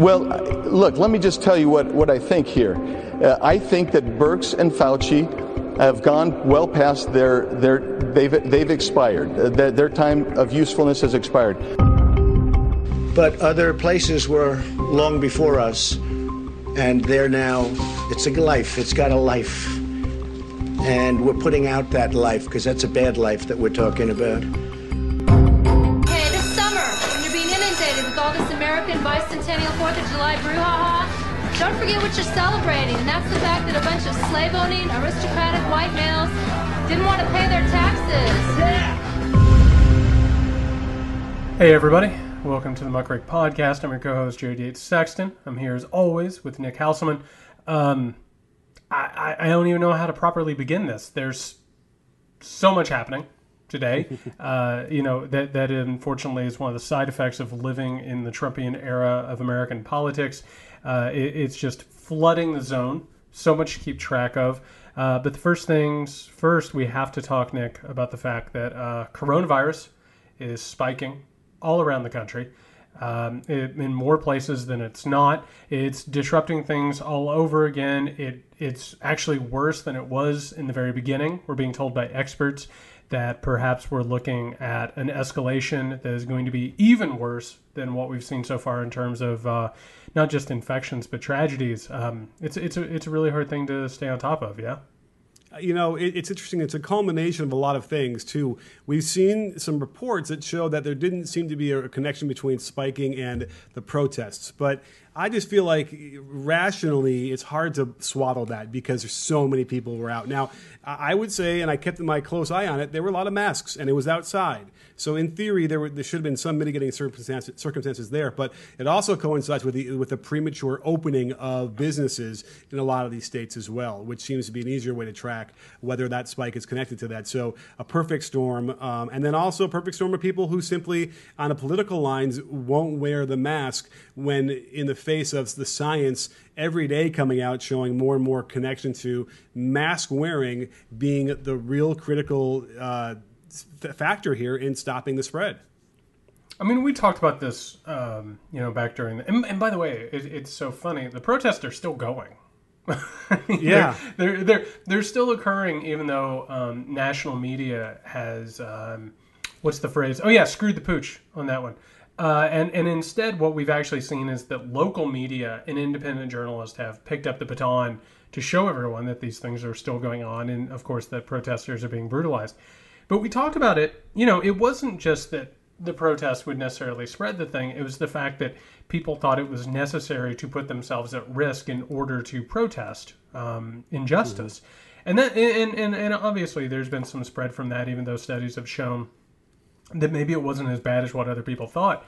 Well, look, let me just tell you what, what I think here. Uh, I think that Birx and Fauci have gone well past their, their they've, they've expired. Uh, their, their time of usefulness has expired. But other places were long before us, and they're now, it's a life, it's got a life. And we're putting out that life because that's a bad life that we're talking about. Bicentennial 4th of July brouhaha, don't forget what you're celebrating, and that's the fact that a bunch of slave owning, aristocratic white males didn't want to pay their taxes. Hey, everybody. Welcome to the Muckrake Podcast. I'm your co host, Jared Yates Sexton. I'm here as always with Nick Hauselman. Um, I, I don't even know how to properly begin this. There's so much happening today. uh, you know that that unfortunately is one of the side effects of living in the Trumpian era of American politics. Uh, it, it's just flooding the zone. So much to keep track of. Uh, but the first things first, we have to talk, Nick, about the fact that uh, coronavirus is spiking all around the country. Um, it, in more places than it's not. It's disrupting things all over again. It it's actually worse than it was in the very beginning. We're being told by experts that perhaps we're looking at an escalation that is going to be even worse than what we've seen so far in terms of uh, not just infections but tragedies. Um, it's it's a, it's a really hard thing to stay on top of. Yeah you know, it, it's interesting. It's a culmination of a lot of things, too. We've seen some reports that show that there didn't seem to be a connection between spiking and the protests. But I just feel like rationally, it's hard to swaddle that because there's so many people were out. Now, I would say, and I kept my close eye on it, there were a lot of masks, and it was outside. So in theory, there, were, there should have been some mitigating circumstances, circumstances there, but it also coincides with the with the premature opening of businesses in a lot of these states as well, which seems to be an easier way to track whether that spike is connected to that. So a perfect storm, um, and then also a perfect storm of people who simply, on a political lines, won't wear the mask when in the face of the science every day coming out showing more and more connection to mask wearing being the real critical. Uh, factor here in stopping the spread. I mean, we talked about this, um, you know, back during the. And, and by the way, it, it's so funny. The protests are still going. yeah, they're, they're, they're they're still occurring, even though um, national media has um, what's the phrase? Oh yeah, screwed the pooch on that one. Uh, and and instead, what we've actually seen is that local media and independent journalists have picked up the baton to show everyone that these things are still going on, and of course that protesters are being brutalized. But we talked about it. You know, it wasn't just that the protest would necessarily spread the thing. It was the fact that people thought it was necessary to put themselves at risk in order to protest um, injustice. Mm-hmm. And that, and, and, and obviously, there's been some spread from that, even though studies have shown that maybe it wasn't as bad as what other people thought.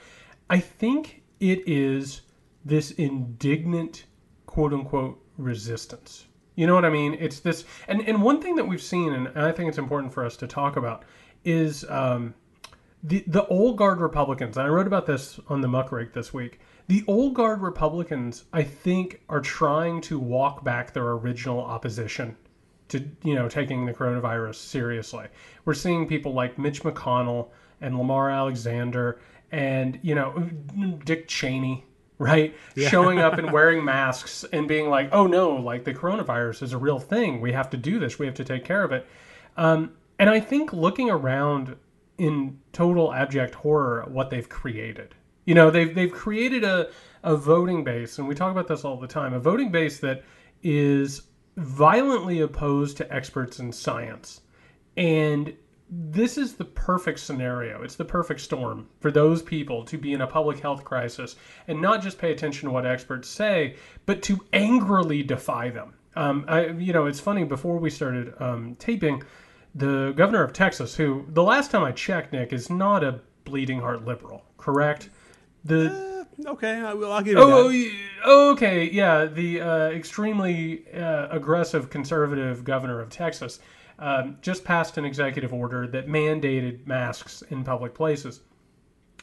I think it is this indignant, quote unquote, resistance you know what I mean? It's this, and and one thing that we've seen, and I think it's important for us to talk about, is um, the the old guard Republicans. And I wrote about this on the Muckrake this week. The old guard Republicans, I think, are trying to walk back their original opposition to you know taking the coronavirus seriously. We're seeing people like Mitch McConnell and Lamar Alexander and you know Dick Cheney right? Yeah. Showing up and wearing masks and being like, oh no, like the coronavirus is a real thing. We have to do this. We have to take care of it. Um, and I think looking around in total abject horror what they've created. You know, they've they've created a, a voting base, and we talk about this all the time, a voting base that is violently opposed to experts in science. And this is the perfect scenario. It's the perfect storm for those people to be in a public health crisis and not just pay attention to what experts say, but to angrily defy them. Um, I, you know, it's funny. Before we started um, taping, the governor of Texas, who the last time I checked, Nick, is not a bleeding heart liberal, correct? The uh, okay, I will. I'll give you oh, that. Oh, okay, yeah, the uh, extremely uh, aggressive conservative governor of Texas um, just passed an executive order that mandated masks in public places.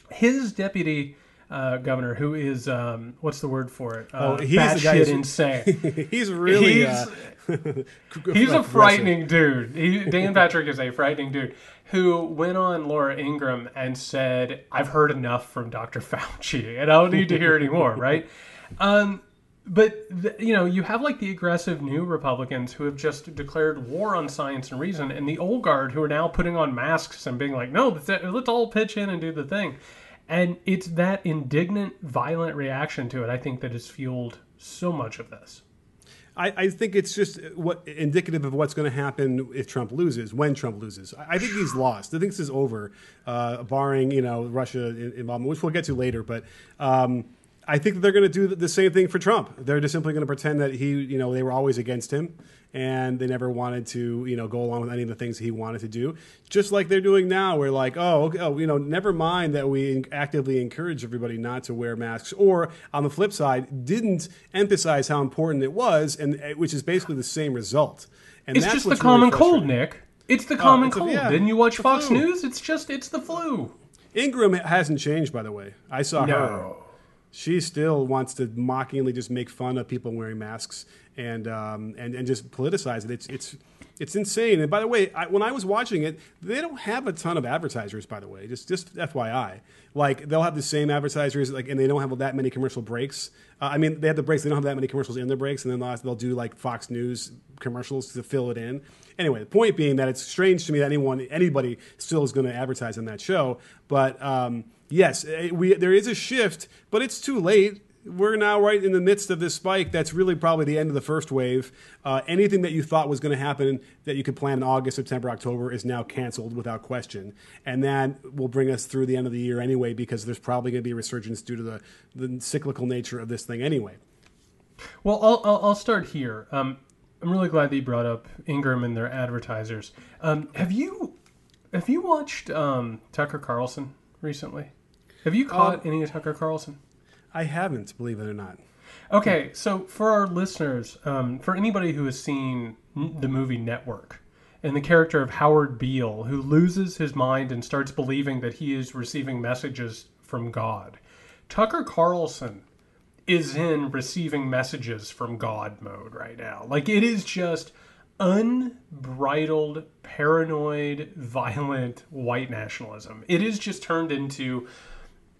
His deputy uh, governor, who is um, what's the word for it? Uh, oh, he's the guy insane. he's really he's, uh, he's a frightening dude. He, Dan Patrick is a frightening dude who went on Laura Ingraham and said, "I've heard enough from Dr. Fauci, and I don't need to hear anymore." Right? Um, but the, you know, you have like the aggressive new Republicans who have just declared war on science and reason, and the old guard who are now putting on masks and being like, "No, let's, all pitch in and do the thing." And it's that indignant, violent reaction to it, I think, that has fueled so much of this. I, I, think it's just what indicative of what's going to happen if Trump loses, when Trump loses. I, I think he's lost. I think this is over, uh, barring you know Russia involvement, which we'll get to later. But um, I think that they're going to do the same thing for Trump. They're just simply going to pretend that he, you know, they were always against him and they never wanted to, you know, go along with any of the things he wanted to do. Just like they're doing now, we're like, oh, okay, oh, you know, never mind that we actively encourage everybody not to wear masks, or on the flip side, didn't emphasize how important it was, and eh, which is basically the same result. And it's just the common really cold, Nick. It's the oh, common oh, cold. A, yeah, Didn't you watch Fox flu. News? It's just it's the flu. Ingraham hasn't changed, by the way. I saw no. her she still wants to mockingly just make fun of people wearing masks and um, and and just politicize it. It's it's it's insane. And by the way, I, when I was watching it, they don't have a ton of advertisers. By the way, just just FYI, like they'll have the same advertisers, like, and they don't have that many commercial breaks. Uh, I mean, they have the breaks. They don't have that many commercials in the breaks, and then they'll, they'll do like Fox News commercials to fill it in. Anyway, the point being that it's strange to me that anyone anybody still is going to advertise on that show, but. Um, yes, eh, we there is a shift, but it's too late. We're now right in the midst of this spike. That's really probably the end of the first wave. Uh, anything that you thought was going to happen that you could plan in August, September, October is now canceled without question, and that will bring us through the end of the year anyway, because there's probably going to be a resurgence due to the, the cyclical nature of this thing anyway. Well, I'll, I'll, I'll start here. Um, I'm really glad that you brought up Ingraham and their advertisers. Um, have you have you watched um, Tucker Carlson recently? Have you caught um, any of Tucker Carlson? I haven't, believe it or not. Okay, so for our listeners, um, for anybody who has seen the movie Network, and the character of Howard Beale, who loses his mind and starts believing that he is receiving messages from God, Tucker Carlson is in receiving messages from God mode right now. Like it is just unbridled, paranoid, violent white nationalism. It is just turned into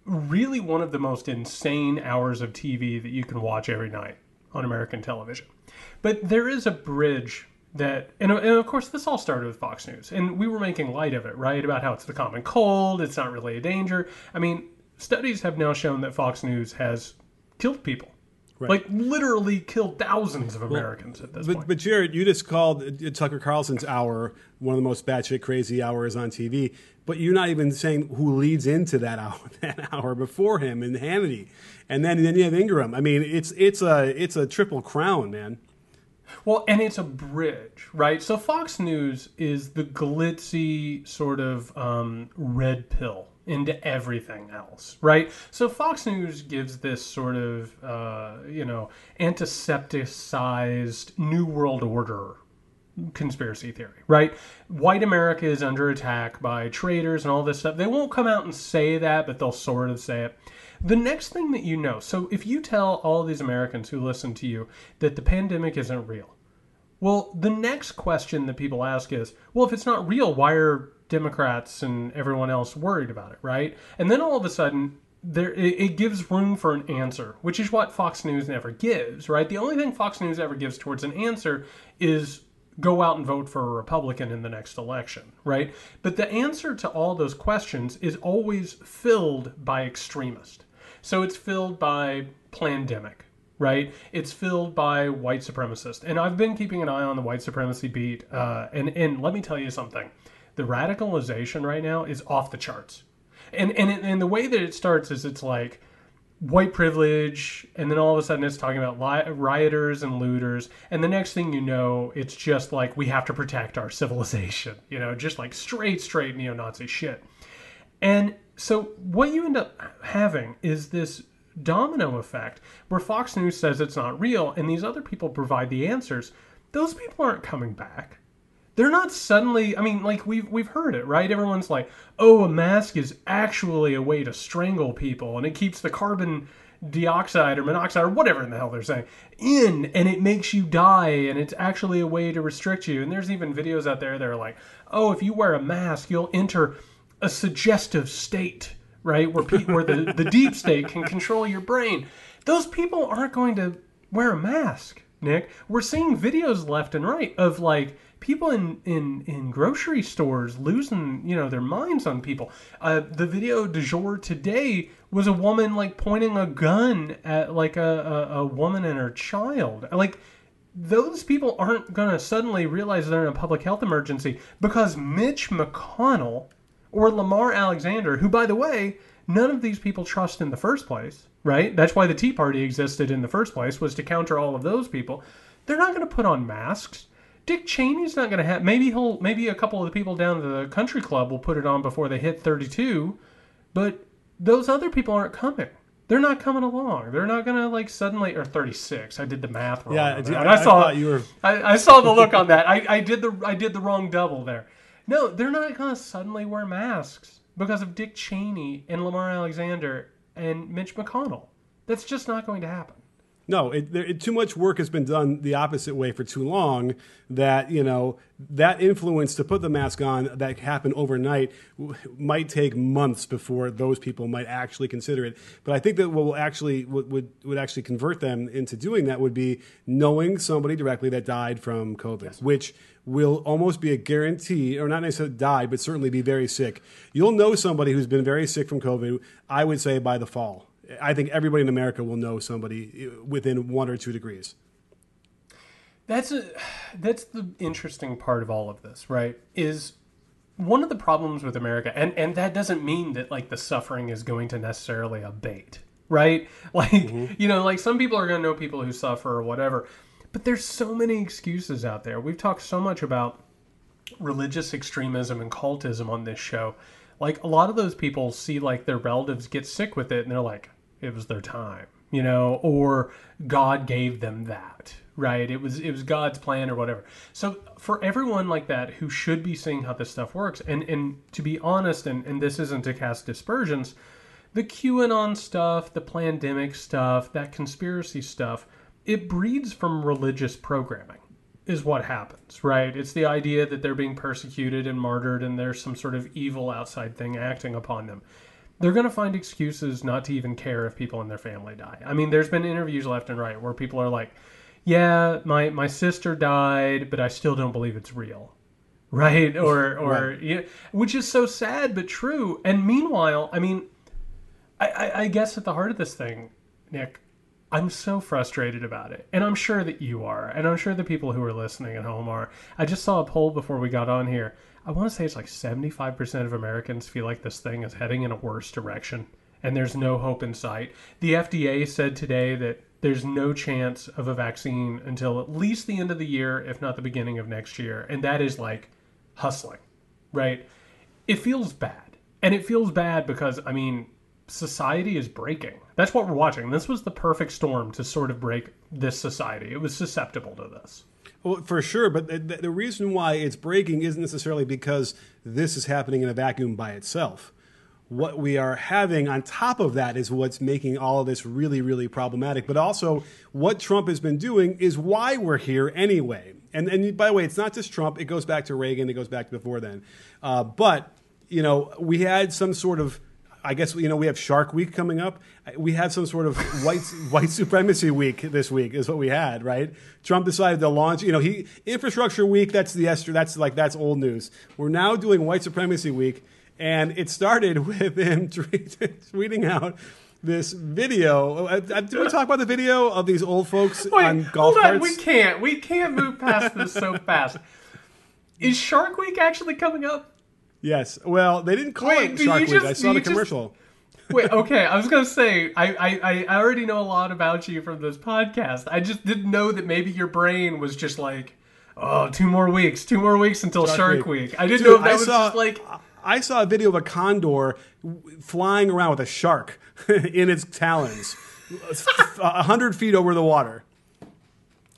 really one of the most insane hours of TV that you can watch every night on American television. But there is a bridge that, and, and, of course, this all started with Fox News, and we were making light of it, right? About how it's the common cold, it's not really a danger. I mean, studies have now shown that Fox News has killed people. Right. Like literally killed thousands of Americans well, at this but, point. But Jared, you just called Tucker Carlson's hour one of the most batshit crazy hours on TV but you're not even saying who leads into that hour that hour before him and Hannity, and then then you have Ingraham. I mean, it's it's a it's a triple crown, man. Well, and it's a bridge, right? So Fox News is the glitzy sort of um, red pill into everything else, right? So Fox News gives this sort of, uh, you know, antisepticized New World Order conspiracy theory, right? White America is under attack by traitors and all this stuff. They won't come out and say that, but they'll sort of say it. The next thing that you know, so if you tell all these Americans who listen to you that the pandemic isn't real, well, the next question that people ask is, well, if it's not real, why are Democrats and everyone else worried about it, right? And then all of a sudden, there it, gives room for an answer, which is what Fox News never gives, right? The only thing Fox News ever gives towards an answer is go out and vote for a Republican in the next election, right? But the answer to all those questions is always filled by extremist. So it's filled by pandemic, right? It's filled by white supremacists. And I've been keeping an eye on the white supremacy beat. Uh, and, and let me tell you something the radicalization right now is off the charts. And, and, and the way that it starts is it's like, white privilege, and then all of a sudden it's talking about rioters and looters, and the next thing you know, it's just like we have to protect our civilization, you know, just like straight, straight neo Nazi shit. And so what you end up having is this domino effect where Fox News says it's not real, and these other people provide the answers. Those people aren't coming back they're not suddenly i mean like we've we've heard it right everyone's like oh a mask is actually a way to strangle people and it keeps the carbon dioxide or monoxide or whatever in the hell they're saying in and it makes you die and it's actually a way to restrict you and there's even videos out there that are like oh if you wear a mask you'll enter a suggestive state right? Where pe- where the, the deep state can control your brain. Those people aren't going to wear a mask, Nick. We're seeing videos left and right of like people in in in grocery stores losing you know their minds on people. Uh, the video du jour today was a woman like pointing a gun at like a, a, a woman and her child. Like those people aren't to suddenly realize they're in a public health emergency because Mitch McConnell or Lamar Alexander, who, by the way, none of these people trust in the first place, right? That's why the Tea Party existed in the first place, was to counter all of those people. They're not going to put on masks. Dick Cheney's not going to have. Maybe he'll. Maybe a couple of the people down at the country club will put it on before they hit 32, but those other people aren't coming. They're not coming along. They're not gonna like suddenly or 36. I did the math wrong. Yeah, I- that. I saw thought you were- I, I saw the look on that. I, I did the I did the wrong double there. No, they're not gonna suddenly wear masks because of Dick Cheney and Lamar Alexander and Mitch McConnell. That's just not going to happen. No, it, there, it, too much work has been done the opposite way for too long. That you know that influence to put the mask on that happened overnight w- might take months before those people might actually consider it. But I think that what will actually would, would would actually convert them into doing that would be knowing somebody directly that died from COVID, which will almost be a guarantee, or not necessarily die, but certainly be very sick. You'll know somebody who's been very sick from COVID. I would say by the fall. I think everybody in America will know somebody eh, within one or two degrees. That's a that's the interesting part of all of this, right? Is one of the problems with America, and and that doesn't mean that like the suffering is going to necessarily abate, right? Like mm-hmm. you know, like some people are going to know people who suffer or whatever, but there's so many excuses out there. We've talked so much about religious extremism and cultism on this show. Like a lot of those people see like their relatives get sick with it, and they're like, it was their time, you know, or God gave them that, right? It was it was God's plan or whatever. So for everyone like that who should be seeing how this stuff works, and and to be honest, and and this isn't to cast dispersions, the QAnon stuff, the pandemic stuff, that conspiracy stuff, it breeds from religious programming is what happens, right? It's the idea that they're being persecuted and martyred and there's some sort of evil outside thing acting upon them. They're going to find excuses not to even care if people in their family die. I mean, there's been interviews left and right where people are like, "Yeah, my my sister died, but I still don't believe it's real." Right? Or or yeah, which is so sad but true. And meanwhile, I mean, I, I, I guess at the heart of this thing, Nick, I'm so frustrated about it. And I'm sure that you are. And I'm sure the people who are listening at home are. I just saw a poll before we got on here. I want to say it's like 75% of Americans feel like this thing is heading in a worse direction and there's no hope in sight. The FDA said today that there's no chance of a vaccine until at least the end of the year, if not the beginning of next year. And that is like hustling, right? It feels bad. And it feels bad because, I mean, society is breaking. That's what we're watching. This was the perfect storm to sort of break this society. It was susceptible to this. Well, for sure, but the, the reason why it's breaking isn't necessarily because this is happening in a vacuum by itself. What we are having on top of that is what's making all of this really, really problematic. But also, what Trump has been doing is why we're here anyway. And, and by the way, it's not just Trump, it goes back to Reagan, it goes back to before then. Uh, but, you know, we had some sort of I guess you know we have Shark Week coming up. We had some sort of white white supremacy week this week is what we had, right? Trump decided to launch. You know, he infrastructure week. That's the esther. That's like that's old news. We're now doing white supremacy week, and it started with him tweeting out this video. Uh, Did we talk about the video of these old folks Wait, on golf hold on. carts? We can't. We can't move past this so fast. Is Shark Week actually coming up? Yes. Well, they didn't call Wait, it Shark Week. just- I saw the just- commercial. Wait, okay. I was gonna say I, I I already know a lot about you from this podcast. I just didn't know that maybe your brain was just like, oh, two more weeks, two more weeks until Shark, Week. I didn't Dude, know if that I was saw, just like. I saw a video of a condor flying around with a shark in its talons, hundred feet over the water.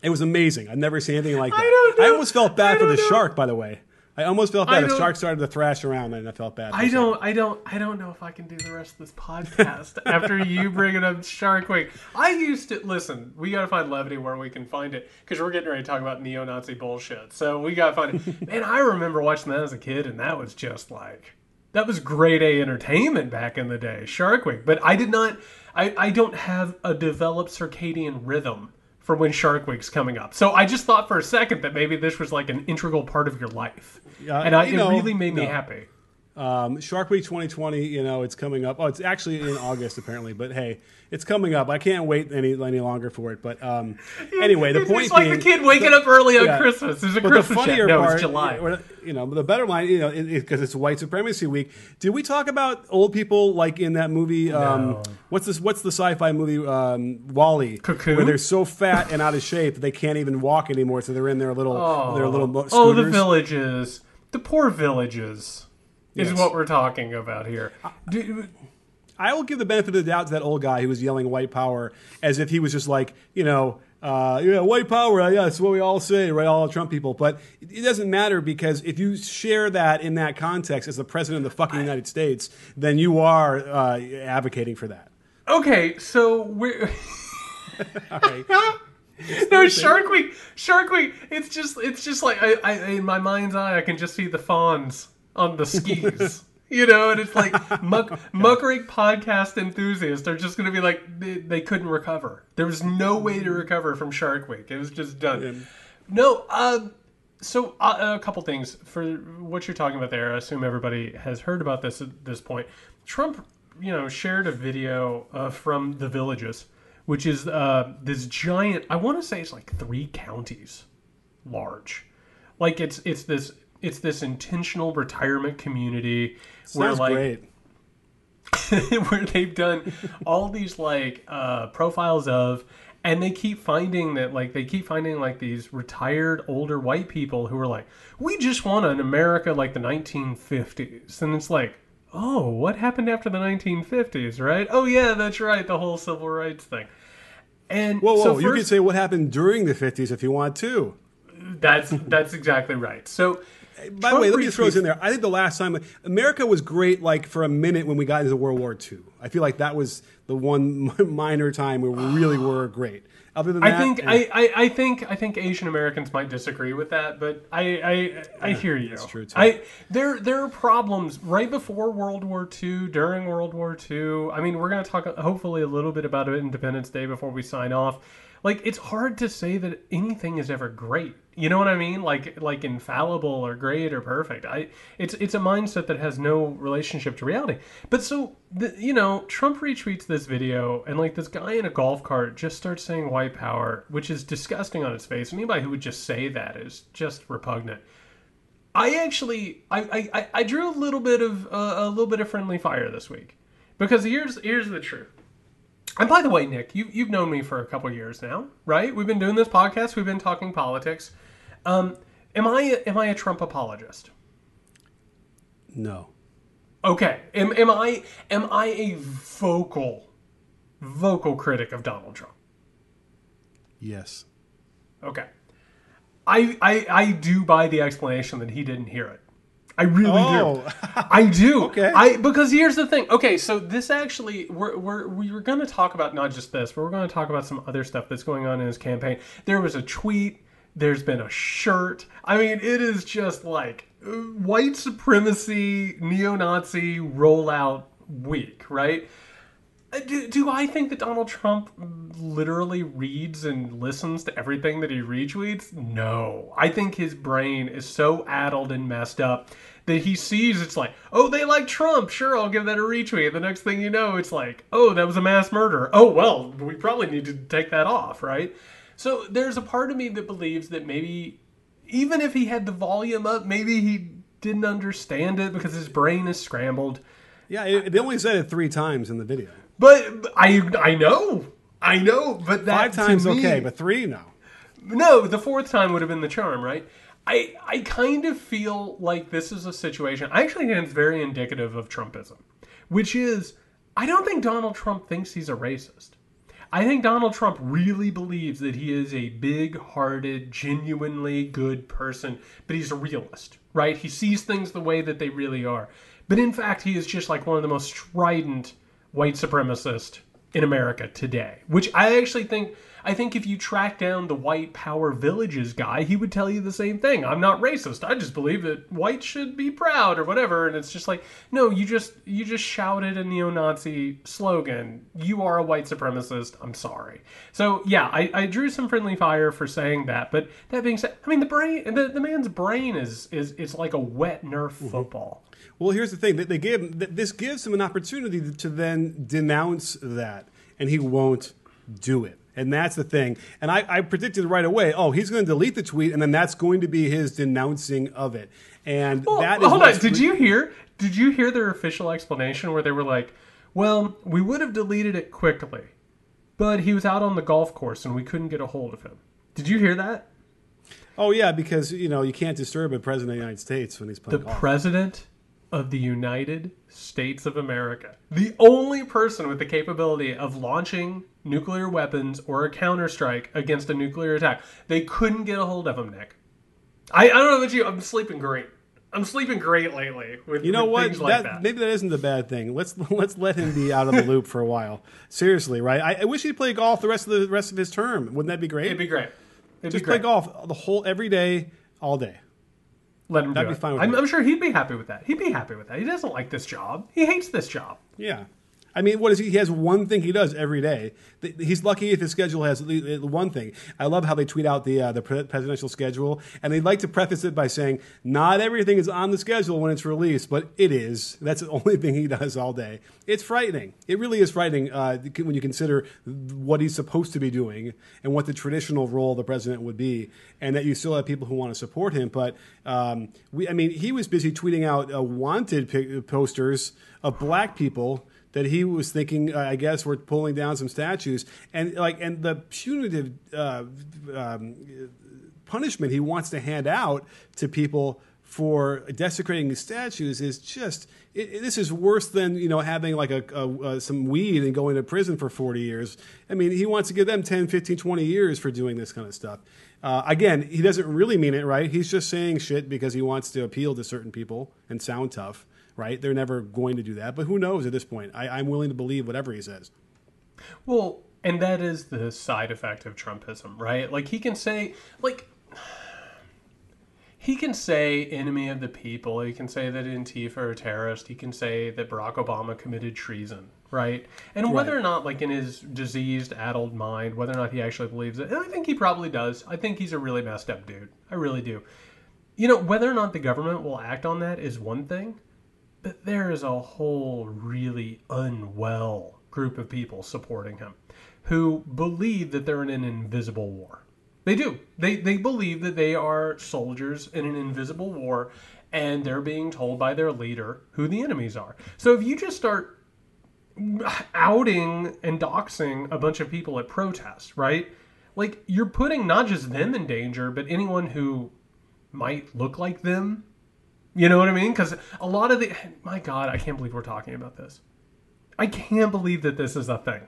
It was amazing. I've never seen anything like that. I know. almost felt bad I for the know. shark, by the way. I almost felt bad. The shark started to thrash around, and I felt bad. I don't, I don't, I don't know if I can do the rest of this podcast after you bring it up Shark Week. I used to listen. We gotta find levity where we can find it because we're getting ready to talk about neo-Nazi bullshit. So we gotta find it. Man, I remember watching that as a kid, and that was just like, That was grade A entertainment back in the day, Shark Week. But I did not. I, I don't have a developed circadian rhythm for when Shark Week's coming up. So I just thought for a second that maybe this was like an integral part of your life, Yeah, and I, it know, really made me no. happy. Um, Shark Week 2020, you know, it's coming up. Oh, it's actually in August apparently, but hey, it's coming up. I can't wait any any longer for it. But um, anyway, the it's, point it's like being, the kid waking up early on yeah. Christmas. There's a But Christmas the funnier. No, part, it's July. or, you know, the better line, you know, because it's White Supremacy Week. Did we talk about old people like in that movie? Um, No. What's this? What's the sci-fi movie? Um, WALL-E, Cocoon? where they're so fat and out of shape that they can't even walk anymore. So they're in their little, their little mo- Oh, the villages, the poor villages, is Yes. what we're talking about here. Do, I will give the benefit of the doubt to that old guy who was yelling white power as if he was just like, you know, uh, yeah, white power, yeah, that's what we all say, right? All Trump people. But it it doesn't matter because if you share that in that context as the president of the fucking United States, then you are uh, advocating for that. okay, so we're. All right. no Shark Week. Shark Week. It's just it's just like I, I in my mind's eye I can just see the fawns on the skis. You know, and it's like muck, muckrake podcast enthusiasts are just going to be like they, they couldn't recover. There was no way to recover from Shark Week. It was just done. No, uh, so uh, a couple things for what you're talking about there. I assume everybody has heard about this at this point. Trump, you know, shared a video uh, from the Villages, which is uh, this giant. I want to say it's like three counties large. Like it's it's this it's this intentional retirement community where like great. where they've done all these like uh, profiles of and they keep finding that like they keep finding like these retired older white people who are like we just want an america like the 1950s and it's like oh what happened after the 1950s right oh yeah that's right the whole civil rights thing and Whoa, whoa! so you first- could say what happened during the '50s if you want to. that's that's exactly right so By the way, let me just throw this in there. I think the last time America was great, like for a minute when we got into World War II. I feel like that was the one minor time where we really were great. Other than that, I think eh. I, I, I think I think Asian Americans might disagree with that, but I I, I hear you. that's true, too. I there there are problems right before World War II, during World War II. I mean, we're going to talk hopefully a little bit about Independence Day before we sign off. Like it's hard to say that anything is ever great. You know what I mean? Like like infallible or great or perfect. I it's it's a mindset that has no relationship to reality. But so the, you know, Trump retweets this video and like this guy in a golf cart just starts saying white power, which is disgusting on its face. Anybody who would just say that is just repugnant. I actually I I, I- drew a little bit of uh, a little bit of friendly fire this week because here's here's the truth. And by the way, Nick, you you've known me for a couple years now, right? We've been doing this podcast. We've been talking politics. Um, am I am I a Trump apologist? no. Okay. Am, am I am I a vocal vocal critic of Donald Trump? Yes. Okay. I I I do buy the explanation that he didn't hear it. I really Oh. do. I do. Okay. I because here's the thing. Okay, so this actually we're we're we were going to talk about not just this, but we're going to talk about some other stuff that's going on in his campaign. There was a tweet. There's been a shirt. I mean, it is just like uh, white supremacy, neo-Nazi rollout week, right? Uh, Do, do I think that Donald Trump literally reads and listens to everything that he retweets? No. I think his brain is so addled and messed up that he sees it's like, oh, they like Trump. Sure, I'll give that a retweet. The next thing you know, it's like, oh, that was a mass murder. Oh, well, we probably need to take that off, right? So there's a part of me that believes that maybe, even if he had the volume up, maybe he didn't understand it because his brain is scrambled. Yeah, it, they only said it three times in the video. But I I know. I know, but that Five times me- okay, but three no. no, the fourth time would have been the charm, right? I I kind of feel like this is a situation. I actually think it's very indicative of Trumpism, which is I don't think Donald Trump thinks he's a racist. I think Donald Trump really believes that he is a big-hearted, genuinely good person, but he's a realist, right? He sees things the way that they really are. But in fact, he is just like one of the most strident white supremacist in America today, which I actually think I think if you track down the white power villages guy, he would tell you the same thing. I'm not racist. I just believe that whites should be proud or whatever. And it's just like, no, you just you just shouted a neo-Nazi slogan. You are a white supremacist. I'm sorry. So yeah, I, I drew some friendly fire for saying that. But that being said, I mean the brain the, the man's brain is is is like a wet Nerf mm-hmm. football. Well, here's the thing: that they give th- this gives him an opportunity to then denounce that, and he won't do it. And that's the thing. And I, I predicted right away. Oh, he's going to delete the tweet, and then that's going to be his denouncing of it. And Well, that is hold on. Did re- you hear? Did you hear their official explanation where they were like, "Well, we would have deleted it quickly, but he was out on the golf course and we couldn't get a hold of him." Did you hear that? Oh yeah, because you know you can't disturb a president of the United States when he's The playing golf. The president of the United States of America, the only person with the capability of launching nuclear weapons or a counterstrike against a nuclear attack, they couldn't get a hold of him. Nick, I, I don't know about you. I'm sleeping great. I'm sleeping great lately. With, You know with what? Like that, that. maybe that isn't a bad thing. Let's let's let him be out of the loop for a while. Seriously, right? I, I wish he'd play golf the rest of the rest of his term. Wouldn't that be great? It'd be great. It'd Just be great. play golf the whole every day, all day. Let him That'd do be it. fine with I'm. I'm sure he'd be happy with that. He'd be happy with that. He doesn't like this job. He hates this job. Yeah. I mean, what is he? He has one thing he does every day. He's lucky if his schedule has one thing. I love how they tweet out the uh, the presidential schedule, and they like to preface it by saying, "Not everything is on the schedule when it's released, but it is." That's the only thing he does all day. It's frightening. It really is frightening uh, when you consider what he's supposed to be doing and what the traditional role of the president would be, and that you still have people who want to support him. But um, we, I mean, he was busy tweeting out uh, wanted posters of black people that he was thinking, uh, I guess, we're pulling down some statues, and like, and the punitive uh, um, punishment he wants to hand out to people for desecrating statues is just it, it- this is worse than you know having like a, a, uh some weed and going to prison for 40 years. I mean he wants to give them 10 15 20 years for doing this kind of stuff. Uh, again he doesn't really mean it right? He's just saying shit because he wants to appeal to certain people and sound tough right they're never going to do that but who knows at this point I, i'm willing to believe whatever he says Well, and that is the side effect of Trumpism, right? Like he can say, like, he can say enemy of the people. He can say that Antifa are terrorist. He can say that Barack Obama committed treason, right? And whether or not, like in his diseased, addled mind, whether or not he actually believes it, and I think he probably does. I think he's a really messed up dude. I really do. You know, whether or not the government will act on that is one thing, but there is a whole really unwell group of people supporting him who believe that they're in an invisible war. They do. They they believe that they are soldiers in an invisible war and they're being told by their leader who the enemies are. So if you just start outing and doxing a bunch of people at protests, right? Like you're putting not just them in danger, but anyone who might look like them. You know what I mean? Because a lot of the my God, I can't believe we're talking about this. I can't believe that this is a thing.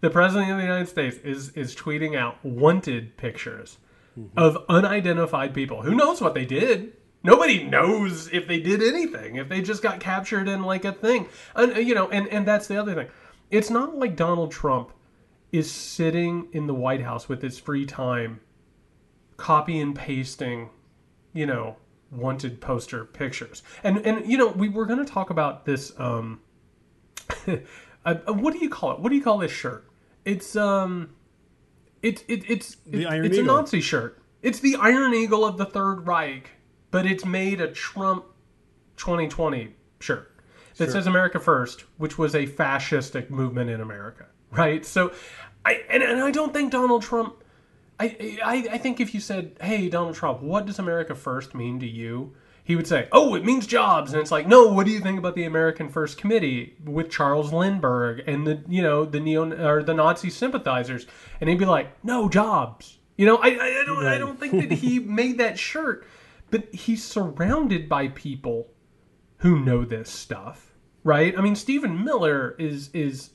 The president of the United States is is tweeting out wanted pictures mm-hmm. of unidentified people. Who knows what they did? Nobody knows if they did anything. If they just got captured in like a thing, and you know, and and that's the other thing. It's not like Donald Trump is sitting in the White House with his free time, copy and pasting, you know, wanted poster pictures. And and you know, we were going to talk about this. Um, uh, uh, what do you call it? What do you call this shirt? It's um, it, it it's The it- it's Eagle. a Nazi shirt. It's the Iron Eagle of the Third Reich, but it's made a Trump 2020 shirt that says America First, which was a fascistic movement in America, right? So, I and, and I don't think Donald Trump. I, I I think if you said, "Hey, Donald Trump, what does America First mean to you?" He would say, "Oh, it means jobs." And it's like, "No, what do you think about the American First Committee with Charles Lindbergh and the you know the neo or the Nazi sympathizers?" And he'd be like, "No jobs." You know, I I, I don't I don't think that he made that shirt, but he's surrounded by people who know this stuff, right? I mean, Stephen Miller is is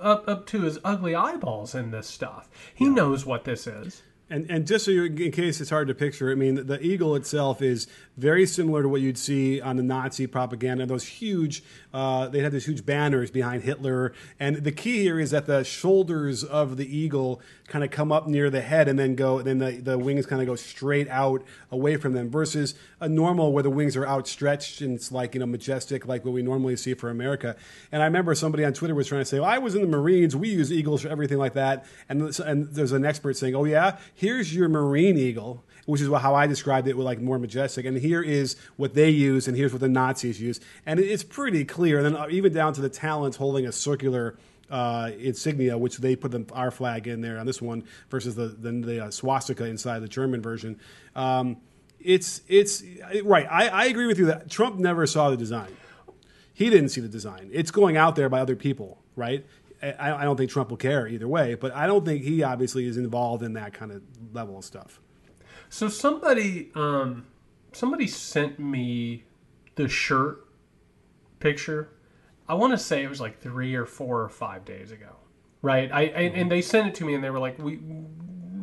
up up to his ugly eyeballs in this stuff. He knows what this is. And, and just so you, in case it's hard to picture, I mean, the eagle itself is very similar to what you'd see on the Nazi propaganda. Those huge, uh, they had these huge banners behind Hitler. And the key here is that the shoulders of the eagle kind of come up near the head and then go, and then the, the wings kind of go straight out away from them versus a normal where the wings are outstretched and it's like, you know, majestic, like what we normally see for America. And I remember somebody on Twitter was trying to say, well, I was in the Marines, we use eagles for everything like that. And, and there's an expert saying, oh, yeah, here's your Marine eagle, which is how I described it with like more majestic. And here is what they use, and here's what the Nazis use. And it's pretty clear. And then uh, even down to the talons holding a circular uh, insignia, which they put the, our flag in there on this one versus the the, the uh, swastika inside the German version. Um, it's it's right. I, I agree with you that Trump never saw the design. He didn't see the design. It's going out there by other people, right? I, I don't think Trump will care either way, but I don't think he obviously is involved in that kind of level of stuff. So somebody um, somebody sent me the shirt picture I want to say it was like three or four or five days ago, right? I, I and they sent it to me and they were like, "We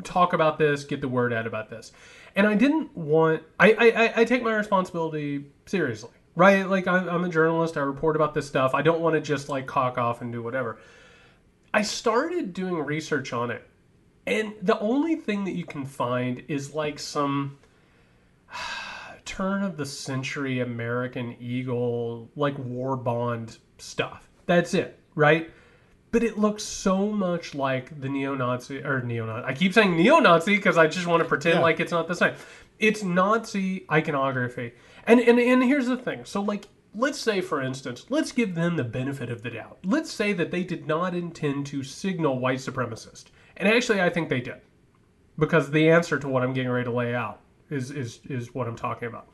talk about this, get the word out about this," and I didn't want. I I, I take my responsibility seriously, right? Like I'm, I'm a journalist. I report about this stuff. I don't want to just like cock off and do whatever. I started doing research on it, and the only thing that you can find is like some turn of the century American Eagle, like war bond stuff. That's it, right? But it looks so much like the neo-Nazi or neo-Nazi. I keep saying neo-Nazi because I just want to pretend Yeah. like it's not the same. It's Nazi iconography, and and and here's the thing. So like. Let's say, for instance, let's give them the benefit of the doubt. Let's say that they did not intend to signal white supremacist. And actually, I think they did because the answer to what I'm getting ready to lay out is is is what I'm talking about.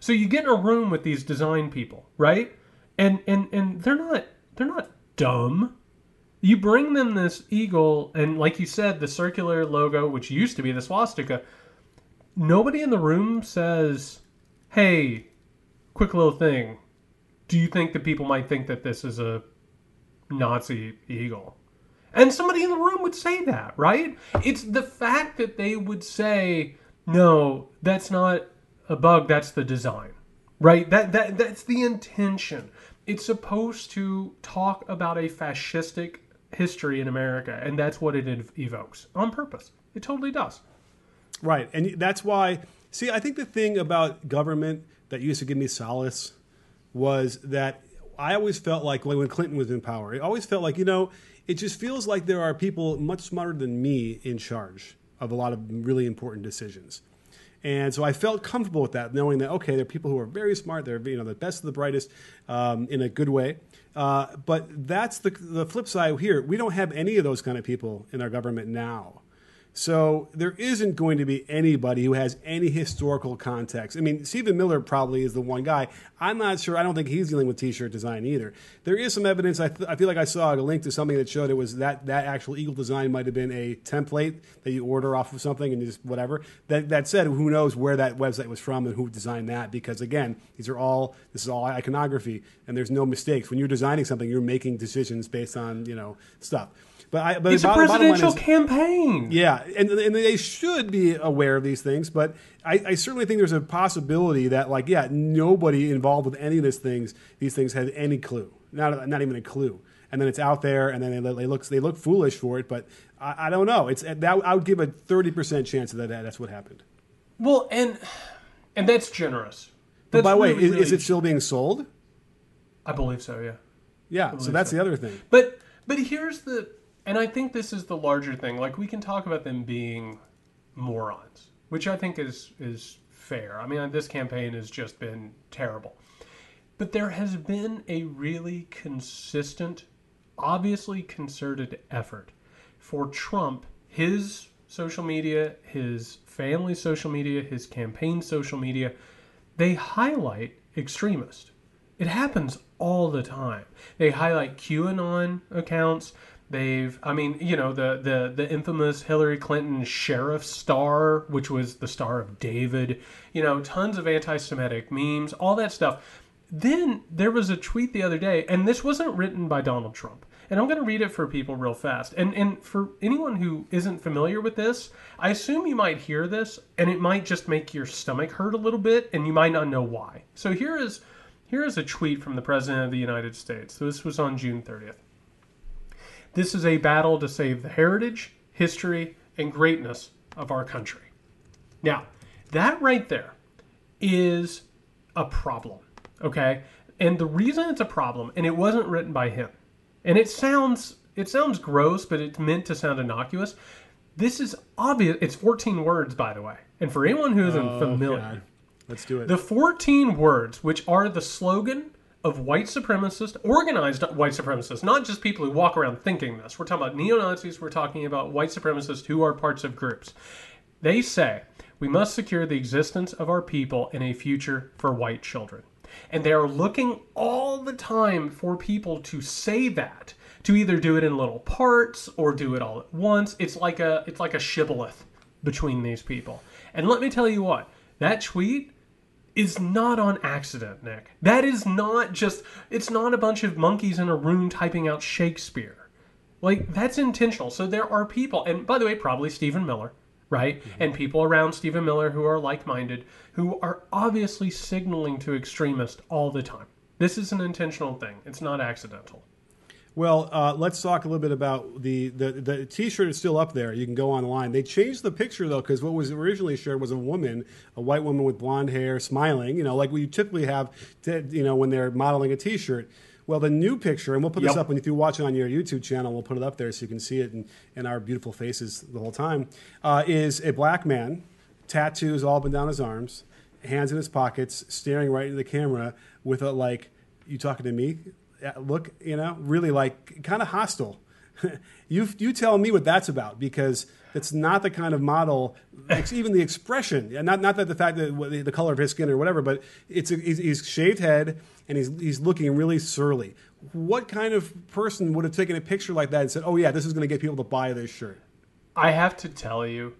So you get in a room with these design people, right? And and and they're not they're not dumb. You bring them this eagle and like you said the circular logo which used to be the swastika. Nobody in the room says, "Hey, quick little thing. Do you think that people might think that this is a Nazi eagle?" And somebody in the room would say that, right? It's the fact that they would say, "No, that's not a bug, that's the design." Right? That that that's the intention. It's supposed to talk about a fascistic history in America, and that's what it ev- evokes on purpose. It totally does. Right. And that's why, see, I think the thing about government that used to give me solace was that I always felt like when Clinton was in power, it always felt like, you know, it just feels like there are people much smarter than me in charge of a lot of really important decisions. And so I felt comfortable with that, knowing that okay, there are people who are very smart, they're you know the best of the brightest um, in a good way. Uh, but that's the the flip side here. We don't have any of those kind of people in our government now. So there isn't going to be anybody who has any historical context. I mean, Stephen Miller probably is the one guy. I'm not sure. I don't think he's dealing with T-shirt design either. There is some evidence. I, th- I feel like I saw a link to something that showed it was that that actual eagle design might have been a template that you order off of something and just whatever. That that said, who knows where that website was from and who designed that? Because again, these are all this is all iconography, and there's no mistakes. When you're designing something, you're making decisions based on you know stuff. But I, but It's a bottom- bottom line presidential is- campaign. yeah, and, and they should be aware of these things, but I, I certainly think there's a possibility that, like, yeah, nobody involved with any of these things, these things had any clue, not not even a clue, and then it's out there, and then they, they look they look foolish for it, but I, I don't know. It's that I would give a thirty percent chance that that's what happened. Well, and and that's generous. But by the way, is, really- is it still being sold? I believe so. Yeah. Yeah, so that's the other thing. But but here's the and I think this is the larger thing. Like we can talk about them being morons, which I think is is fair. I mean, uh, this campaign has just been terrible. But there has been a really consistent, obviously concerted effort for Trump, his social media, his family social media, his campaign social media, they highlight extremists. It happens all the time. They highlight QAnon accounts. They've, I mean, you know, the the the infamous Hillary Clinton sheriff star, which was the Star of David. You know, tons of anti-Semitic memes, all that stuff. Then there was a tweet the other day, and this wasn't written by Donald Trump. And I'm going to read it for people real fast. And and for anyone who isn't familiar with this, I assume you might hear this and it might just make your stomach hurt a little bit and you might not know why. So here is here is a tweet from the President of the United States. This was on June 30th. This is a battle to save the heritage, history, and greatness of our country. Now, that right there is a problem, okay? And the reason it's a problem, and it wasn't written by him, and it sounds it sounds gross, but it's meant to sound innocuous. This is obvious. It's 14 words, by the way. And for anyone who isn't Oh, familiar, God. Let's do it. the 14 words, which are the slogan of white supremacists, organized white supremacists, not just people who walk around thinking this. We're talking about neo Nazis, we're talking about white supremacists who are parts of groups. They say, we must secure the existence of our people in a future for white children. And they are looking all the time for people to say that, to either do it in little parts or do it all at once. It's like a it's like a shibboleth between these people. And let me tell you what, that tweet is not on accident, Nick. That is not just it's not a bunch of monkeys in a room typing out Shakespeare. Like that's intentional. So there are people, and by the way, probably Stephen Miller, right? Mm-hmm. And people around Stephen Miller who are like-minded, who are obviously signaling to extremists all the time. This is an intentional thing. It's not accidental. Well, uh, let's talk a little bit about the, the the T-shirt is still up there. You can go online. They changed the picture though because what was originally shared was a woman, a white woman with blonde hair, smiling. You know, like we typically have, to, you know, when they're modeling a T-shirt. Well, the new picture, and we'll put this up when if you watch it on your YouTube channel, we'll put it up there so you can see it in, in our beautiful faces the whole time. Uh, is a black man, tattoos all up and down his arms, hands in his pockets, staring right into the camera with a like, "You talking to me?" Uh, look, you know, really like kind of hostile. you you tell me what that's about because it's not the kind of model. Even the expression, not not that the fact that the the color of his skin or whatever, but it's a, he's, he's shaved head and he's he's looking really surly. What kind of person would have taken a picture like that and said, "Oh yeah, this is going to get people to buy this shirt"? I have to tell you,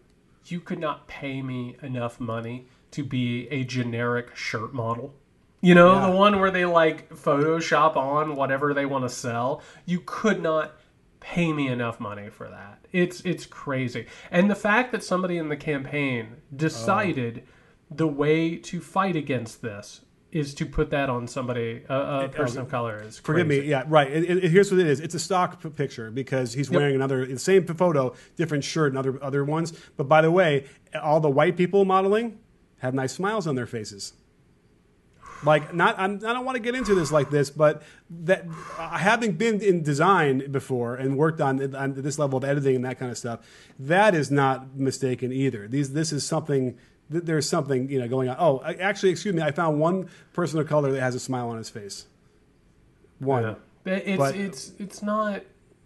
you could not pay me enough money to be a generic shirt model. You know, Yeah. the one where they like Photoshop on whatever they want to sell. You could not pay me enough money for that. It's it's crazy. And the fact that somebody in the campaign decided oh. the way to fight against this is to put that on somebody, a, a person of color, is Forgive me. Yeah, right. It, it- here's what it is. It's a stock p- picture because he's wearing another the same photo, different shirt, and other other ones. But by the way, all the white people modeling have nice smiles on their faces. Like not, I'm, I don't want to get into this like this, but that uh, having been in design before and worked on, on this level of editing and that kind of stuff, that is not mistaken either. These, this is something. th- There's something you know going on. Oh, I- actually, excuse me. I found one person of color that has a smile on his face. One. Yeah. It's But- it's it's not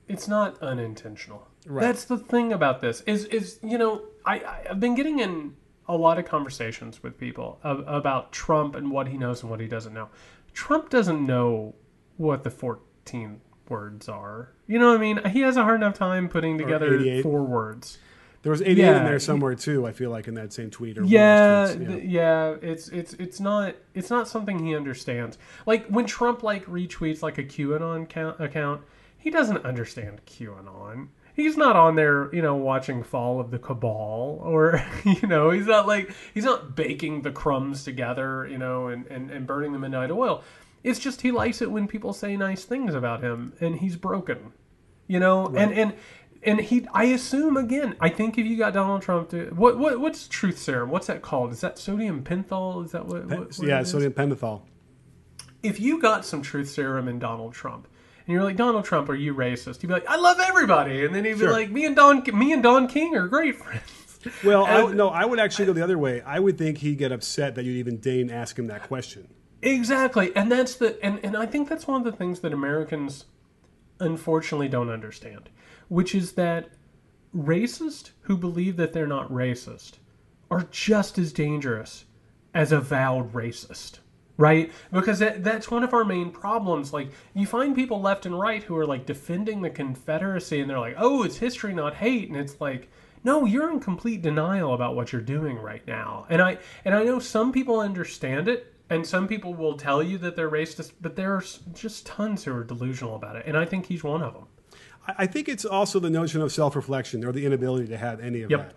it's not unintentional. Right. That's the thing about this is is you know I I- I've been getting in a lot of conversations with people ab- about Trump and what he knows and what he doesn't know. Trump doesn't know what the 14 words are. You know what I mean? He has a hard enough time putting together four words. There was 88 in there somewhere too. I feel like in that same tweet or Yeah, those yeah, it's it's it's not it's not something he understands. Like when Trump like retweets like a QAnon count, account, he doesn't understand QAnon. He's not on there, you know, watching Fall of the Cabal, or you know, he's not like he's not baking the crumbs together, you know, and and, and burning the midnight oil. It's just he likes it when people say nice things about him, and he's broken, you know, and and. And he, I assume again. I think if you got Donald Trump to what, what what's truth serum? What's that called? Is that sodium penthol? Is that what? what, what yeah, sodium pentothal. If you got some truth serum in Donald Trump, and you're like Donald Trump, are you racist? You'd be like, I love everybody, and then he'd Sure. be like, me and Don, me and Don King are great friends. Well, I, no, I would actually go the other way. I would think he'd get upset that you'd even deign ask him that question. Exactly, and that's the and and I think that's one of the things that Americans unfortunately don't understand, which is that racists who believe that they're not racist are just as dangerous as avowed racist. Right? Because that, that's one of our main problems. Like, you find people left and right who are like defending the Confederacy and they're like, oh, it's history, not hate. And it's like, no, you're in complete denial about what you're doing right now. And I and I know some people understand it and some people will tell you that they're racist, but there's just tons who are delusional about it. And I think he's one of them. I think it's also the notion of self reflection or the inability to have any of Yep. that.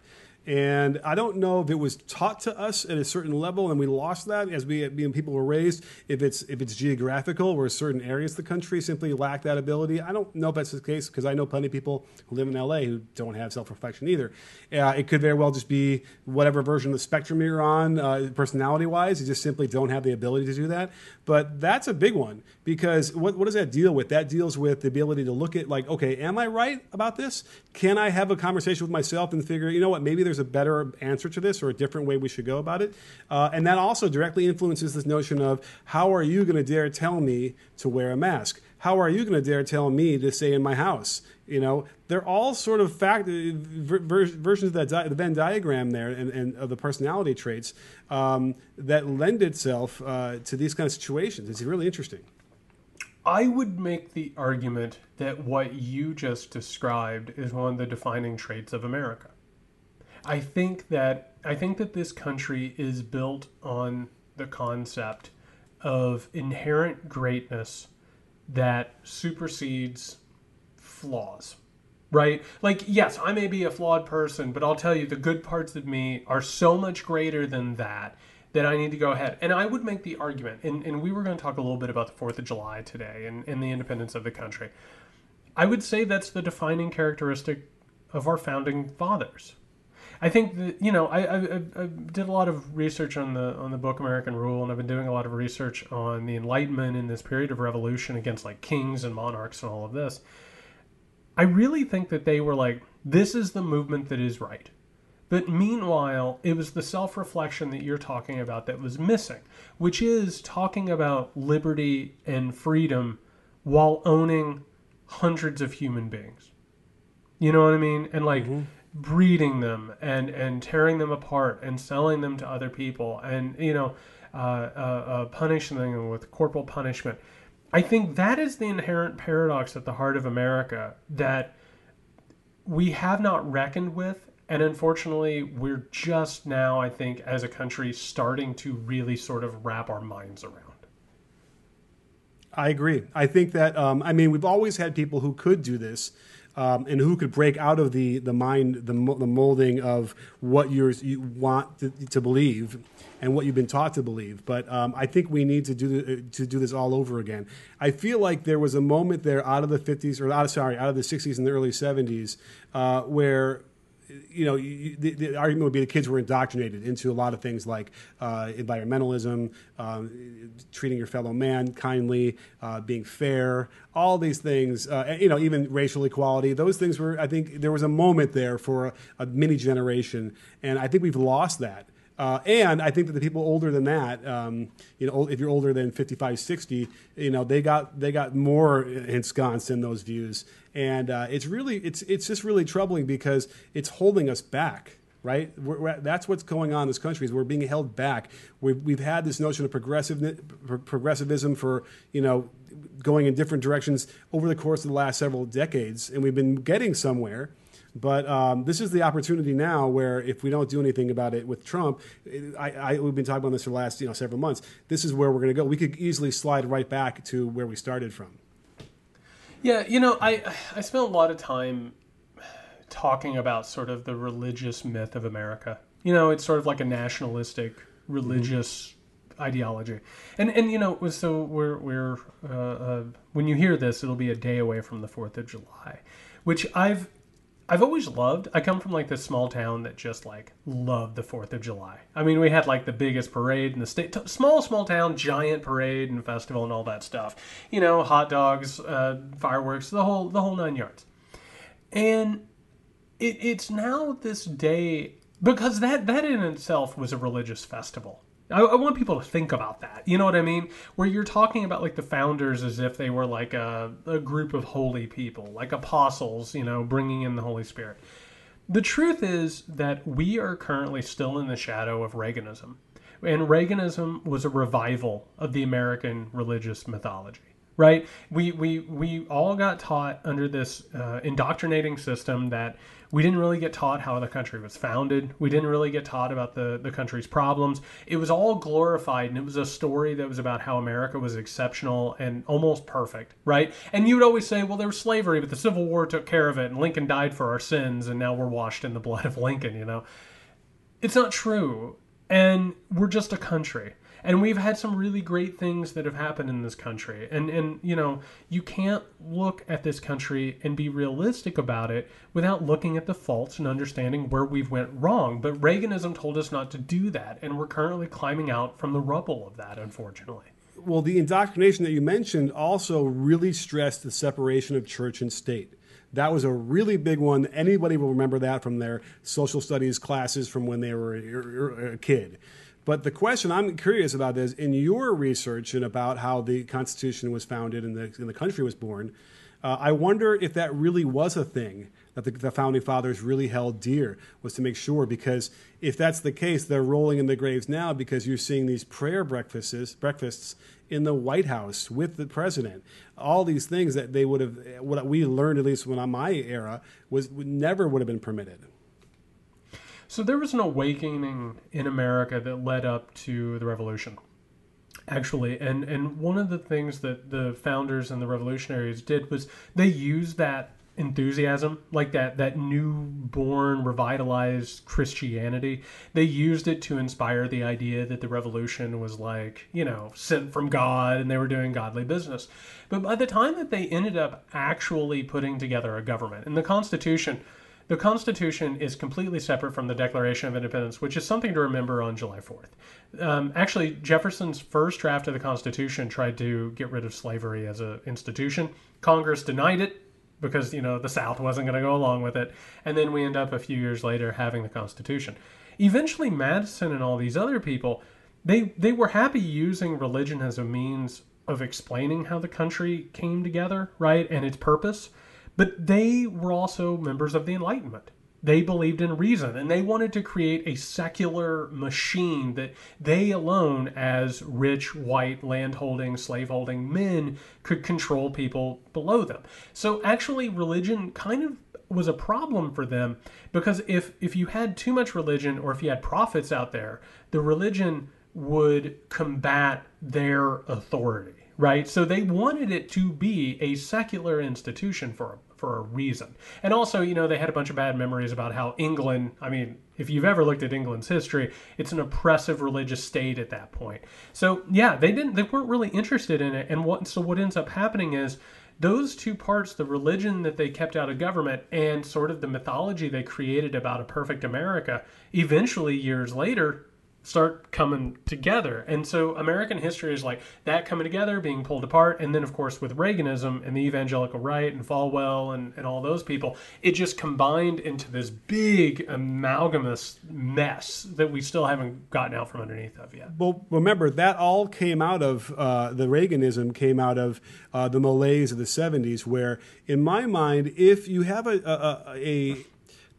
And I don't know if it was taught to us at a certain level, and we lost that as we being people were raised. If it's if it's geographical, where certain areas of the country simply lack that ability, I don't know if that's the case because I know plenty of people who live in LA who don't have self reflection either. Uh, it could very well just be whatever version of the spectrum you're on, uh, personality wise. You just simply don't have the ability to do that. But that's a big one because what what does that deal with? That deals with the ability to look at like, okay, am I right about this? Can I have a conversation with myself and figure, you know what, maybe there's a better answer to this or a different way we should go about it. Uh, and that also directly influences this notion of how are you going to dare tell me to wear a mask? How are you going to dare tell me to stay in my house? You know, they're all sort of fact ver- ver- versions of that di- the Venn diagram there and, and of the personality traits um, that lend itself uh, to these kind of situations. It's really interesting. I would make the argument that what you just described is one of the defining traits of America. I think that I think that this country is built on the concept of inherent greatness that supersedes flaws. Right? Like yes, I may be a flawed person, but I'll tell you the good parts of me are so much greater than that that I need to go ahead. And I would make the argument, and, and we were going to talk a little bit about the 4th of July today and, and the independence of the country. I would say that's the defining characteristic of our founding fathers. I think that you know I, I, I did a lot of research on the on the book American Rule, and I've been doing a lot of research on the Enlightenment in this period of revolution against like kings and monarchs and all of this. I really think that they were like, this is the movement that is right. But meanwhile, it was the self reflection that you're talking about that was missing, which is talking about liberty and freedom while owning hundreds of human beings. You know what I mean? And like mm-hmm. Breeding them and and tearing them apart and selling them to other people and you know uh, uh, uh, punishing them with corporal punishment. I think that is the inherent paradox at the heart of America that we have not reckoned with. And unfortunately, we're just now, I think, as a country, starting to really sort of wrap our minds around. I agree. I think that um, I mean we've always had people who could do this. Um, and who could break out of the, the mind, the, the molding of what you're, you want to, to believe and what you've been taught to believe. But um, I think we need to do, to do this all over again. I feel like there was a moment there out of the 50s, or out of, sorry, out of the 60s and the early 70s, uh, where you know, you, the, the argument would be the kids were indoctrinated into a lot of things like uh, environmentalism, um, treating your fellow man kindly, uh, being fair, all these things. Uh, you know, even racial equality. Those things were. I think there was a moment there for a, a mini generation, and I think we've lost that. Uh, and I think that the people older than that, um, you know, if you're older than 55, 60, you know, they got they got more ensconced in those views, and uh, it's really it's it's just really troubling because it's holding us back. Right, we're, we're, that's what's going on in this country. Is we're being held back. We've, we've had this notion of progressive progressivism for you know going in different directions over the course of the last several decades, and we've been getting somewhere. But um, this is the opportunity now where if we don't do anything about it with Trump, I, I, we've been talking about this for the last you know several months. This is where we're going to go. We could easily slide right back to where we started from. Yeah, you know, I I spent a lot of time talking about sort of the religious myth of America. You know, it's sort of like a nationalistic religious mm-hmm. ideology, and and you know, so we're we're uh, uh, when you hear this, it'll be a day away from the Fourth of July, which I've I've always loved. I come from like this small town that just like loved the Fourth of July. I mean, we had like the biggest parade in the state. T- small, small town, giant parade and festival and all that stuff. You know, hot dogs, uh, fireworks, the whole the whole nine yards. And it, it's now this day because that that in itself was a religious festival. I, I, want people to think about that. You know what I mean? Where you're talking about like the founders as if they were like a, a group of holy people, like apostles, you know, bringing in the Holy Spirit. The truth is that we are currently still in the shadow of Reaganism. And Reaganism was a revival of the American religious mythology. right? We we we all got taught under this uh, indoctrinating system that we didn't really get taught how the country was founded. We didn't really get taught about the, the country's problems. It was all glorified, and it was a story that was about how America was exceptional and almost perfect, right? And you would always say, well, there was slavery, but the Civil War took care of it, and Lincoln died for our sins, and now we're washed in the blood of Lincoln, you know? It's not true. And we're just a country and we've had some really great things that have happened in this country. And and you know you can't look at this country and be realistic about it without looking at the faults and understanding where we've went wrong. But reaganism told us not to do that. And we're currently climbing out from the rubble of that unfortunately. Well the indoctrination that you mentioned also really stressed the separation of church and state. That was a really big one. Anybody will remember that from their social studies classes from when they were a kid. But the question I'm curious about is in your research and about how the Constitution was founded and the, and the country was born, uh, I wonder if that really was a thing that the, the, founding fathers really held dear was to make sure because if that's the case, they're rolling in the graves now because you're seeing these prayer breakfasts breakfasts in the White House with the president. All these things that they would have, what we learned at least when on my era was never would have been permitted. So there was an awakening in America that led up to the revolution. Actually, and and one of the things that the founders and the revolutionaries did was they used that enthusiasm, like that that newborn, revitalized Christianity. They used it to inspire the idea that the revolution was like, you know, sent from God and they were doing godly business. But by the time that they ended up actually putting together a government, and the Constitution the Constitution is completely separate from the Declaration of Independence, which is something to remember on July 4th. Um, actually, Jefferson's first draft of the Constitution tried to get rid of slavery as an institution. Congress denied it because you know the South wasn't going to go along with it, and then we end up a few years later having the Constitution. Eventually, Madison and all these other people, they they were happy using religion as a means of explaining how the country came together, right, and its purpose. But they were also members of the Enlightenment. They believed in reason and they wanted to create a secular machine that they alone, as rich, white, landholding, slaveholding men, could control people below them. So actually, religion kind of was a problem for them because if if you had too much religion or if you had prophets out there, the religion would combat their authority, right? So they wanted it to be a secular institution for for a reason. And also, you know, they had a bunch of bad memories about how England, I mean, if you've ever looked at England's history, it's an oppressive religious state at that point. So, yeah, they didn't they weren't really interested in it. And what so what ends up happening is those two parts, the religion that they kept out of government and sort of the mythology they created about a perfect America, eventually years later start coming together. And so American history is like that coming together, being pulled apart. And then, of course, with Reaganism and the evangelical right and Falwell and, and all those people, it just combined into this big amalgamous mess that we still haven't gotten out from underneath of yet. Well, remember, that all came out of uh, the Reaganism, came out of uh, the malaise of the 70s, where, in my mind, if you have a, a, a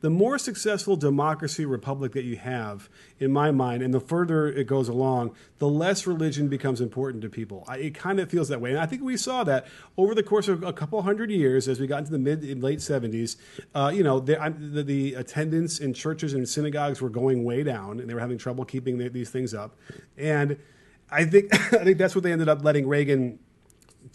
the more successful democracy republic that you have, in my mind, and the further it goes along, the less religion becomes important to people. I, it kind of feels that way, and I think we saw that over the course of a couple hundred years, as we got into the mid and late seventies. Uh, you know, the, the, the, attendance in churches and synagogues were going way down, and they were having trouble keeping the, these things up. And I think I think that's what they ended up letting Reagan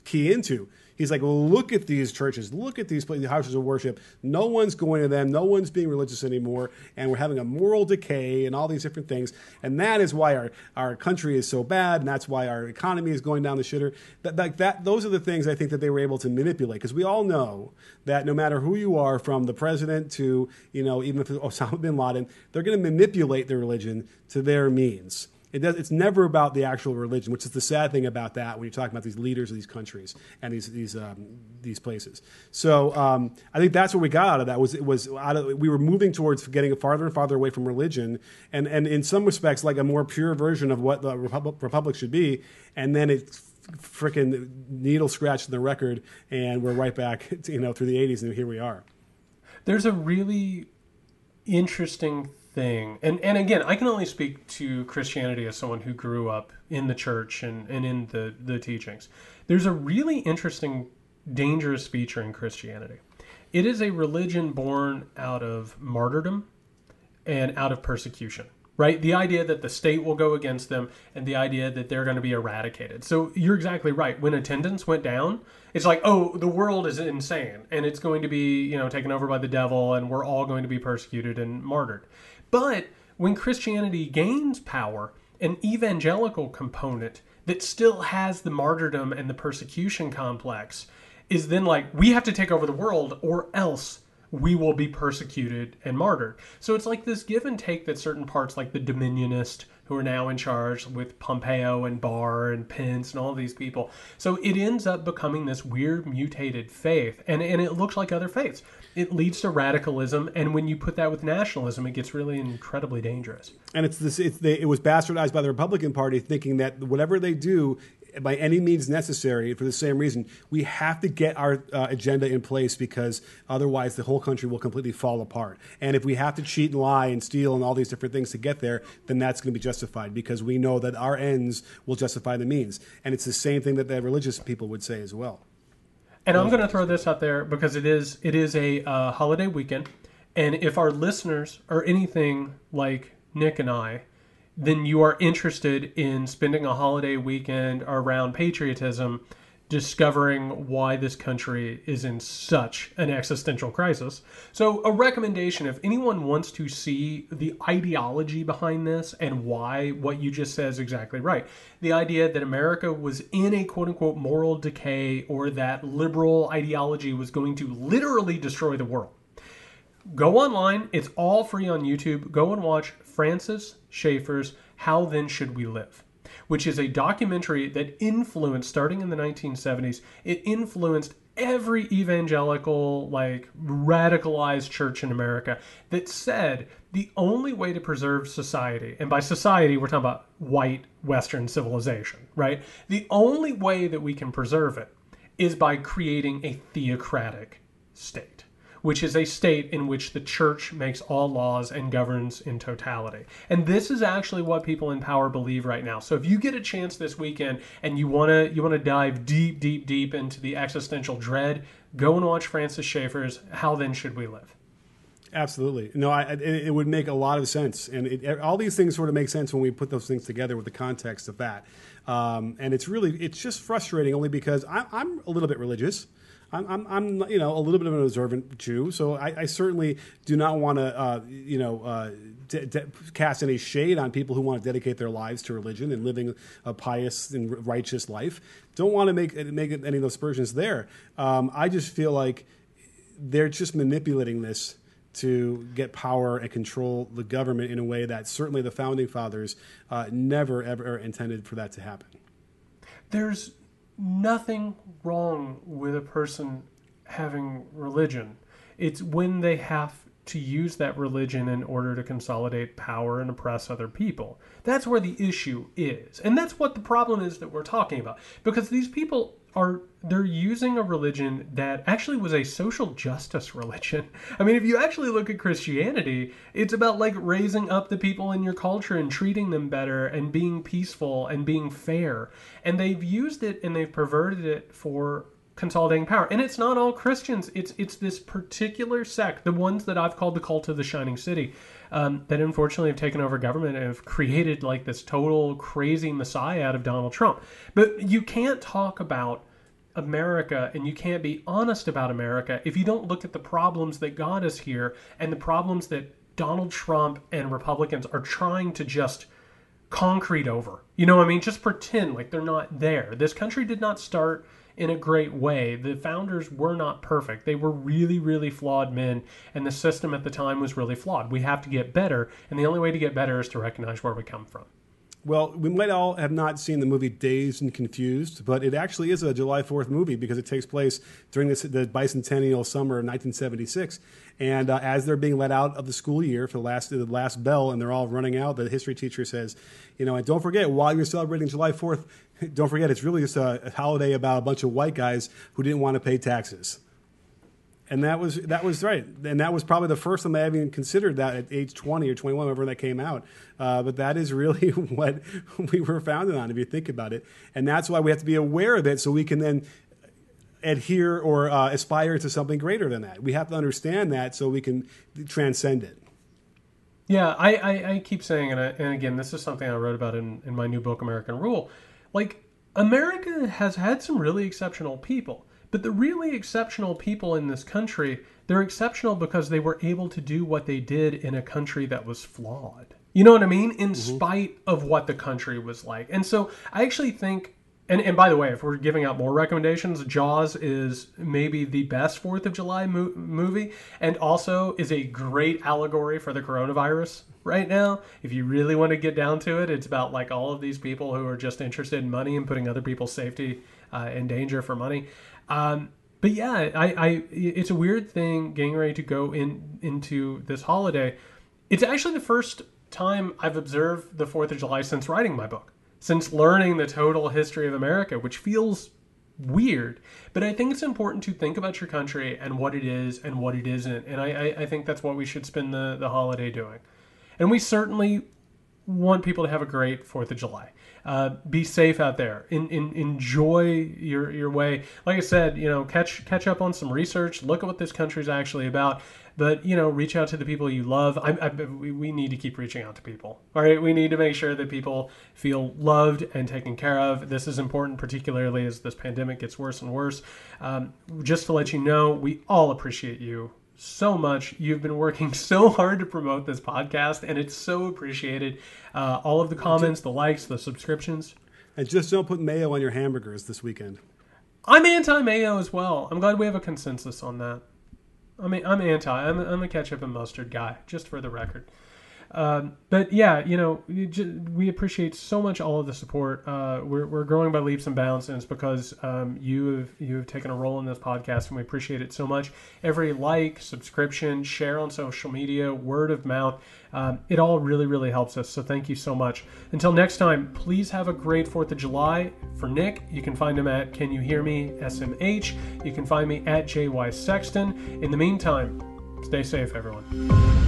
key into He's like, look at these churches, look at these places, houses of worship. No one's going to them, no one's being religious anymore, and we're having a moral decay and all these different things. And that is why our, our country is so bad, and that's why our economy is going down the shitter. That, that, that those are the things I think that they were able to manipulate because we all know that no matter who you are, from the president to you know even if Osama bin Laden, they're going to manipulate the religion to their means. It does, it's never about the actual religion, which is the sad thing about that when you're talking about these leaders of these countries and these these um, these places. So um, I think that's what we got out of that was it was out of, we were moving towards getting farther and farther away from religion, and and in some respects like a more pure version of what the republic, republic should be, and then it freaking needle scratched the record, and we're right back, you know, through the '80s, and here we are. There's a really interesting thing, and and again, I can only speak to Christianity as someone who grew up in the church and, and in the, the teachings. There's a really interesting, dangerous feature in Christianity. It is a religion born out of martyrdom and out of persecution right? The idea that the state will go against them and the idea that they're going to be eradicated. So you're exactly right. When attendance went down, it's like, oh, the world is insane and it's going to be, you know, taken over by the devil and we're all going to be persecuted and martyred. But when Christianity gains power, an evangelical component that still has the martyrdom and the persecution complex is then like, we have to take over the world or else we will be persecuted and martyred. So it's like this give and take that certain parts, like the Dominionist, who are now in charge with Pompeo and Barr and Pence and all these people. So it ends up becoming this weird mutated faith, and, and it looks like other faiths. It leads to radicalism, and when you put that with nationalism, it gets really incredibly dangerous. And it's this. It's it was bastardized by the Republican Party, thinking that whatever they do by any means necessary for the same reason. We have to get our uh, agenda in place because otherwise the whole country will completely fall apart. And if we have to cheat and lie and steal and all these different things to get there, then that's going to be justified because we know that our ends will justify the means. And it's the same thing that the religious people would say as well. And I'm going to throw this out there because it is it is a uh, holiday weekend, and if our listeners are anything like Nick and I, then you are interested in spending a holiday weekend around patriotism, discovering why this country is in such an existential crisis. So, a recommendation if anyone wants to see the ideology behind this and why what you just said is exactly right. The idea that America was in a quote unquote moral decay or that liberal ideology was going to literally destroy the world go online. It's all free on YouTube. Go and watch Francis Schaeffer's How Then Should We Live, which is a documentary that influenced, starting in the 1970s, it influenced every evangelical, like radicalized church in America that said the only way to preserve society, and by society, we're talking about white Western civilization, right? The only way that we can preserve it is by creating a theocratic state which is a state in which the church makes all laws and governs in totality. And this is actually what people in power believe right now. So if you get a chance this weekend and you want to you want to dive deep deep deep into the existential dread, go and watch Francis Schaeffer's How Then Should We Live. Absolutely. No, I, it, it, would make a lot of sense. And it, all these things sort of make sense when we put those things together with the context of that. Um, and it's really, it's just frustrating only because I, I'm a little bit religious. I'm, I'm, I'm, you know, a little bit of an observant Jew, so I, I certainly do not want to, uh, you know, uh, de- de- cast any shade on people who want to dedicate their lives to religion and living a pious and righteous life. Don't want to make make any of those aspersions there. Um, I just feel like they're just manipulating this to get power and control the government in a way that certainly the founding fathers uh, never ever intended for that to happen. There's nothing wrong with a person having religion. It's when they have to use that religion in order to consolidate power and oppress other people. That's where the issue is. And that's what the problem is that we're talking about. Because these people are they're using a religion that actually was a social justice religion. I mean, if you actually look at Christianity, it's about like raising up the people in your culture and treating them better and being peaceful and being fair. And they've used it and they've perverted it for consolidating power. And it's not all Christians. It's it's this particular sect, the ones that I've called the cult of the shining city, um, that unfortunately have taken over government and have created like this total crazy messiah out of Donald Trump. But you can't talk about America and you can't be honest about America if you don't look at the problems that got us here and the problems that Donald Trump and Republicans are trying to just concrete over. You know what I mean? Just pretend like they're not there. This country did not start in a great way. The founders were not perfect. They were really, really flawed men, and the system at the time was really flawed. We have to get better, and the only way to get better is to recognize where we come from. Well, we might all have not seen the movie Dazed and Confused, but it actually is a July 4th movie because it takes place during this, the bicentennial summer of 1976. And uh, as they're being let out of the school year for the last, the last bell and they're all running out, the history teacher says, you know, and don't forget, while you're celebrating July 4th, don't forget it's really just a, a holiday about a bunch of white guys who didn't want to pay taxes. And that was that was right, and that was probably the first time I even considered that at age twenty or twenty one, whenever that came out. Uh, but that is really what we were founded on, if you think about it, and that's why we have to be aware of it, so we can then adhere or uh, aspire to something greater than that. We have to understand that so we can transcend it. Yeah, I, I, I keep saying, and, I, and again, this is something I wrote about in, in my new book, American Rule. Like, America has had some really exceptional people, but the really exceptional people in this country, they're exceptional because they were able to do what they did in a country that was flawed. You know what I mean? In mm-hmm. spite of what the country was like. And so I actually think and, and by the way, if we're giving out more recommendations, Jaws is maybe the best Fourth of July mo- movie, and also is a great allegory for the coronavirus right now. If you really want to get down to it, it's about like all of these people who are just interested in money and putting other people's safety uh, in danger for money. Um, but yeah, I, I, it's a weird thing getting ready to go in into this holiday. It's actually the first time I've observed the Fourth of July since writing my book since learning the total history of America, which feels weird. But I think it's important to think about your country and what it is and what it isn't. And I, I, I think that's what we should spend the, the holiday doing. And we certainly want people to have a great Fourth of July. Uh, be safe out there. In, in, enjoy your your way. Like I said, you know, catch catch up on some research. Look at what this country is actually about. But you know, reach out to the people you love. I, I, we, we need to keep reaching out to people. All right, we need to make sure that people feel loved and taken care of. This is important, particularly as this pandemic gets worse and worse. Um, just to let you know, we all appreciate you so much. You've been working so hard to promote this podcast, and it's so appreciated. Uh, all of the comments, the likes, the subscriptions. And just don't put mayo on your hamburgers this weekend. I'm anti mayo as well. I'm glad we have a consensus on that. I mean, I'm anti. I'm, I'm a ketchup and mustard guy, just for the record. Um, but yeah, you know, we appreciate so much all of the support. Uh, we're, we're growing by leaps and bounds, and it's because um, you have you have taken a role in this podcast, and we appreciate it so much. Every like, subscription, share on social media, word of mouth, um, it all really really helps us. So thank you so much. Until next time, please have a great Fourth of July. For Nick, you can find him at Can You Hear Me SMH. You can find me at JY Sexton. In the meantime, stay safe, everyone.